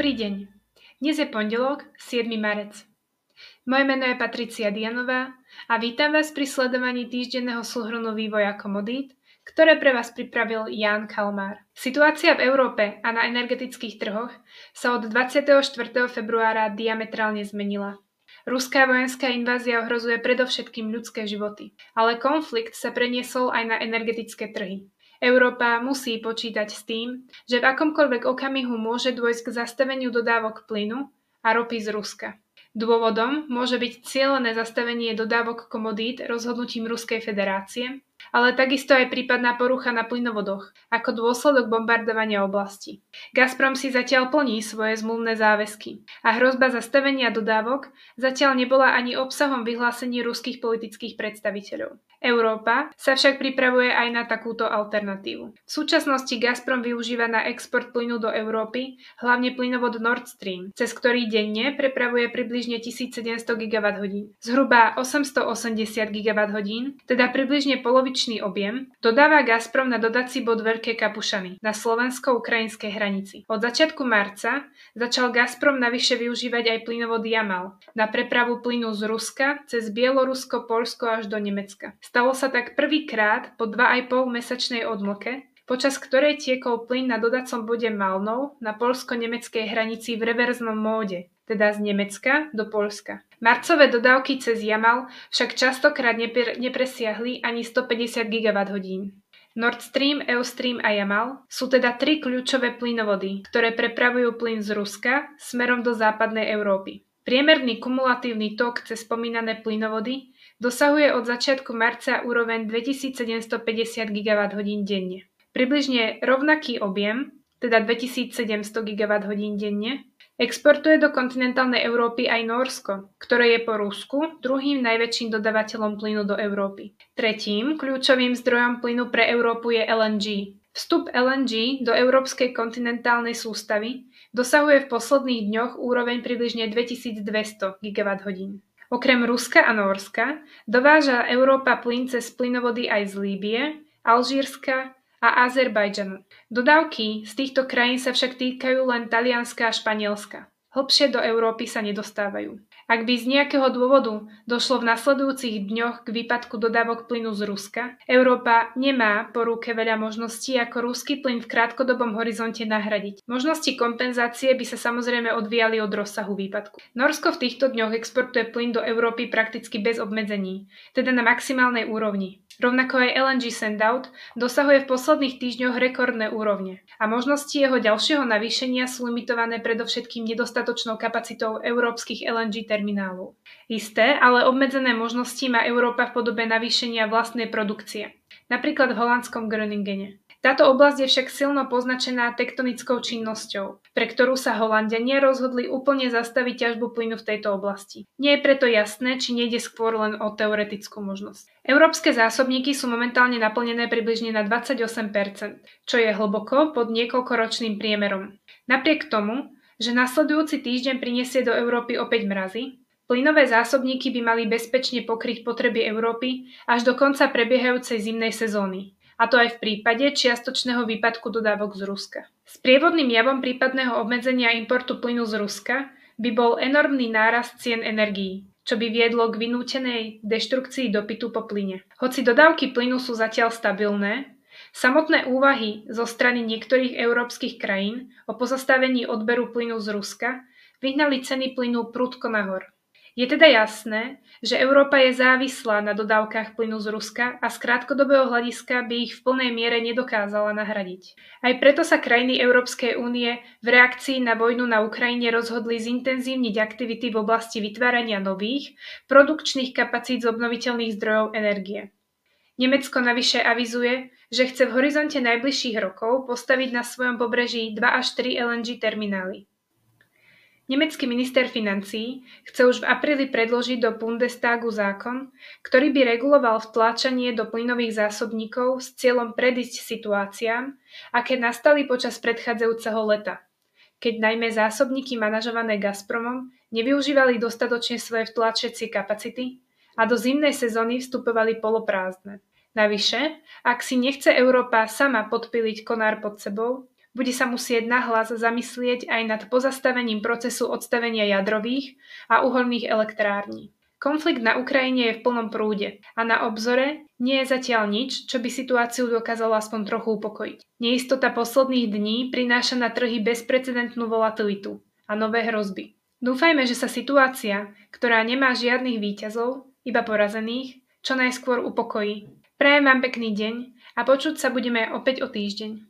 Dobrý deň. Dnes je pondelok, 7. marec. Moje meno je Patricia Dianová a vítam vás pri sledovaní týždenného súhrnu vývoja komodít, ktoré pre vás pripravil Jan Kalmár. Situácia v Európe a na energetických trhoch sa od 24. februára diametrálne zmenila. Ruská vojenská invázia ohrozuje predovšetkým ľudské životy, ale konflikt sa preniesol aj na energetické trhy. Európa musí počítať s tým, že v akomkoľvek okamihu môže dôjsť k zastaveniu dodávok plynu a ropy z Ruska. Dôvodom môže byť cieľené zastavenie dodávok komodít rozhodnutím Ruskej federácie, ale takisto aj prípadná porucha na plynovodoch, ako dôsledok bombardovania oblasti. Gazprom si zatiaľ plní svoje zmluvné záväzky a hrozba zastavenia dodávok zatiaľ nebola ani obsahom vyhlásení ruských politických predstaviteľov. Európa sa však pripravuje aj na takúto alternatívu. V súčasnosti Gazprom využíva na export plynu do Európy hlavne plynovod Nord Stream, cez ktorý denne prepravuje približne 1700 GWh. Zhruba 880 GWh, teda približne polovičný objem, dodáva Gazprom na dodací bod Veľké Kapušany na slovensko-ukrajinskej hranici. Od začiatku marca začal Gazprom navyše využívať aj plynovod Jamal na prepravu plynu z Ruska cez Bielorusko, Polsko až do Nemecka. Stalo sa tak prvýkrát po 2,5 mesačnej odmlke, počas ktorej tiekol plyn na dodacom bode Malnov na polsko-nemeckej hranici v reverznom móde, teda z Nemecka do Polska. Marcové dodávky cez Jamal však častokrát nepre- nepresiahli ani 150 GWh. Nord Stream, Eustream a Jamal sú teda tri kľúčové plynovody, ktoré prepravujú plyn z Ruska smerom do západnej Európy. Priemerný kumulatívny tok cez spomínané plynovody dosahuje od začiatku marca úroveň 2750 GWh denne. Približne rovnaký objem, teda 2700 GWh denne, exportuje do kontinentálnej Európy aj Norsko, ktoré je po Rusku druhým najväčším dodávateľom plynu do Európy. Tretím kľúčovým zdrojom plynu pre Európu je LNG. Vstup LNG do európskej kontinentálnej sústavy dosahuje v posledných dňoch úroveň približne 2200 GWh. Okrem Ruska a Norska dováža Európa plyn cez plynovody aj z Líbie, Alžírska a Azerbajdžanu. Dodávky z týchto krajín sa však týkajú len Talianska a Španielska. Hlbšie do Európy sa nedostávajú. Ak by z nejakého dôvodu došlo v nasledujúcich dňoch k výpadku dodávok plynu z Ruska, Európa nemá po ruke veľa možností, ako ruský plyn v krátkodobom horizonte nahradiť. Možnosti kompenzácie by sa samozrejme odvíjali od rozsahu výpadku. Norsko v týchto dňoch exportuje plyn do Európy prakticky bez obmedzení, teda na maximálnej úrovni. Rovnako aj LNG Sendout dosahuje v posledných týždňoch rekordné úrovne a možnosti jeho ďalšieho navýšenia sú limitované predovšetkým nedostatočnou kapacitou európskych LNG terminálov. Isté, ale obmedzené možnosti má Európa v podobe navýšenia vlastnej produkcie, napríklad v holandskom Groningene. Táto oblasť je však silno poznačená tektonickou činnosťou, pre ktorú sa Holandiania rozhodli úplne zastaviť ťažbu plynu v tejto oblasti. Nie je preto jasné, či nejde skôr len o teoretickú možnosť. Európske zásobníky sú momentálne naplnené približne na 28%, čo je hlboko pod niekoľkoročným priemerom. Napriek tomu, že nasledujúci týždeň prinesie do Európy opäť mrazy, Plynové zásobníky by mali bezpečne pokryť potreby Európy až do konca prebiehajúcej zimnej sezóny a to aj v prípade čiastočného výpadku dodávok z Ruska. Sprievodným javom prípadného obmedzenia importu plynu z Ruska by bol enormný nárast cien energií, čo by viedlo k vynútenej deštrukcii dopytu po plyne. Hoci dodávky plynu sú zatiaľ stabilné, samotné úvahy zo strany niektorých európskych krajín o pozastavení odberu plynu z Ruska vyhnali ceny plynu prudko nahor. Je teda jasné, že Európa je závislá na dodávkach plynu z Ruska a z krátkodobého hľadiska by ich v plnej miere nedokázala nahradiť. Aj preto sa krajiny Európskej únie v reakcii na vojnu na Ukrajine rozhodli zintenzívniť aktivity v oblasti vytvárania nových, produkčných kapacít z obnoviteľných zdrojov energie. Nemecko navyše avizuje, že chce v horizonte najbližších rokov postaviť na svojom pobreží 2 až 3 LNG terminály. Nemecký minister financií chce už v apríli predložiť do Bundestagu zákon, ktorý by reguloval vtláčanie do plynových zásobníkov s cieľom predísť situáciám, aké nastali počas predchádzajúceho leta, keď najmä zásobníky manažované Gazpromom nevyužívali dostatočne svoje vtlačecie kapacity a do zimnej sezóny vstupovali poloprázdne. Navyše, ak si nechce Európa sama podpiliť konár pod sebou, bude sa musieť nahlas zamyslieť aj nad pozastavením procesu odstavenia jadrových a uholných elektrární. Konflikt na Ukrajine je v plnom prúde a na obzore nie je zatiaľ nič, čo by situáciu dokázalo aspoň trochu upokojiť. Neistota posledných dní prináša na trhy bezprecedentnú volatilitu a nové hrozby. Dúfajme, že sa situácia, ktorá nemá žiadnych výťazov, iba porazených, čo najskôr upokojí. Prajem vám pekný deň a počuť sa budeme opäť o týždeň.